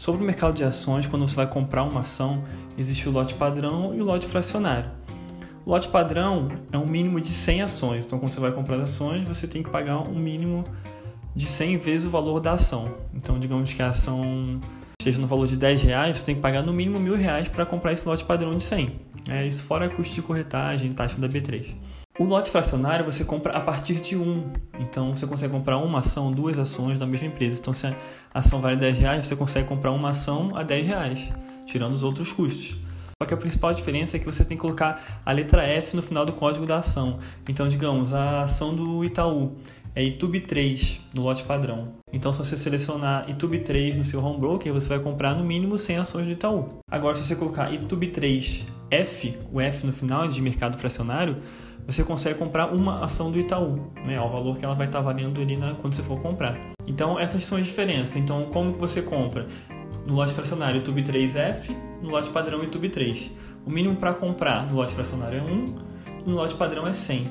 Sobre o mercado de ações, quando você vai comprar uma ação, existe o lote padrão e o lote fracionário. O lote padrão é um mínimo de 100 ações, então quando você vai comprar ações, você tem que pagar um mínimo de 100 vezes o valor da ação. Então, digamos que a ação esteja no valor de 10 reais, você tem que pagar no mínimo mil reais para comprar esse lote padrão de 100. É, isso fora custo de corretagem, taxa da B3. O lote fracionário você compra a partir de um. Então você consegue comprar uma ação, duas ações da mesma empresa. Então se a ação vale 10 reais, você consegue comprar uma ação a 10 reais, tirando os outros custos. Só que a principal diferença é que você tem que colocar a letra F no final do código da ação. Então, digamos, a ação do Itaú é ITUB 3 no lote padrão. Então, se você selecionar ITUB 3 no seu home broker, você vai comprar no mínimo 100 ações do Itaú. Agora, se você colocar ITUB 3 F, o F no final de mercado fracionário, você consegue comprar uma ação do Itaú, né, ao valor que ela vai estar valendo ali na, quando você for comprar. Então, essas são as diferenças. Então, como você compra? No lote fracionário, YouTube 3F, no lote padrão, YouTube 3. O mínimo para comprar no lote fracionário é 1, no lote padrão é 100.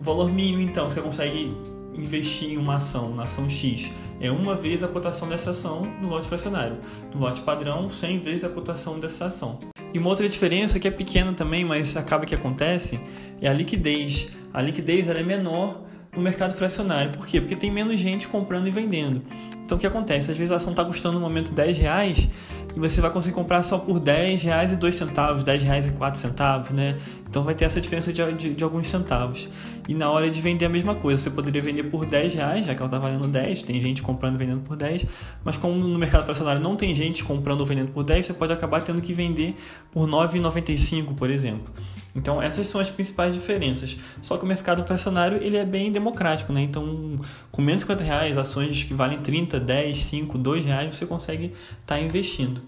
O valor mínimo, então, você consegue investir em uma ação, na ação X, é uma vez a cotação dessa ação no lote fracionário. No lote padrão, 100 vezes a cotação dessa ação. E uma outra diferença que é pequena também, mas acaba que acontece, é a liquidez. A liquidez ela é menor no mercado fracionário. Por quê? Porque tem menos gente comprando e vendendo. Então o que acontece? Às vezes a ação está custando no momento 10 reais e você vai conseguir comprar só por 10 reais e 2 centavos, 10 reais e 4 centavos, né? Então vai ter essa diferença de, de, de, alguns centavos. E na hora de vender a mesma coisa, você poderia vender por 10 reais, já que ela está valendo 10, tem gente comprando e vendendo por 10, mas como no mercado fracionário não tem gente comprando ou vendendo por 10, você pode acabar tendo que vender por 9,95, por exemplo. Então essas são as principais diferenças. Só que o mercado fracionário ele é bem democrático, né? Então com menos de 50 reais, ações que valem 30, 10, 5, 2 reais, você consegue estar tá investindo.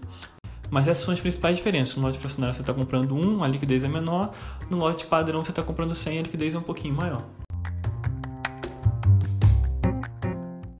Mas essas são as principais diferenças. No lote fracionário você está comprando 1, a liquidez é menor. No lote padrão você está comprando 100, a liquidez é um pouquinho maior.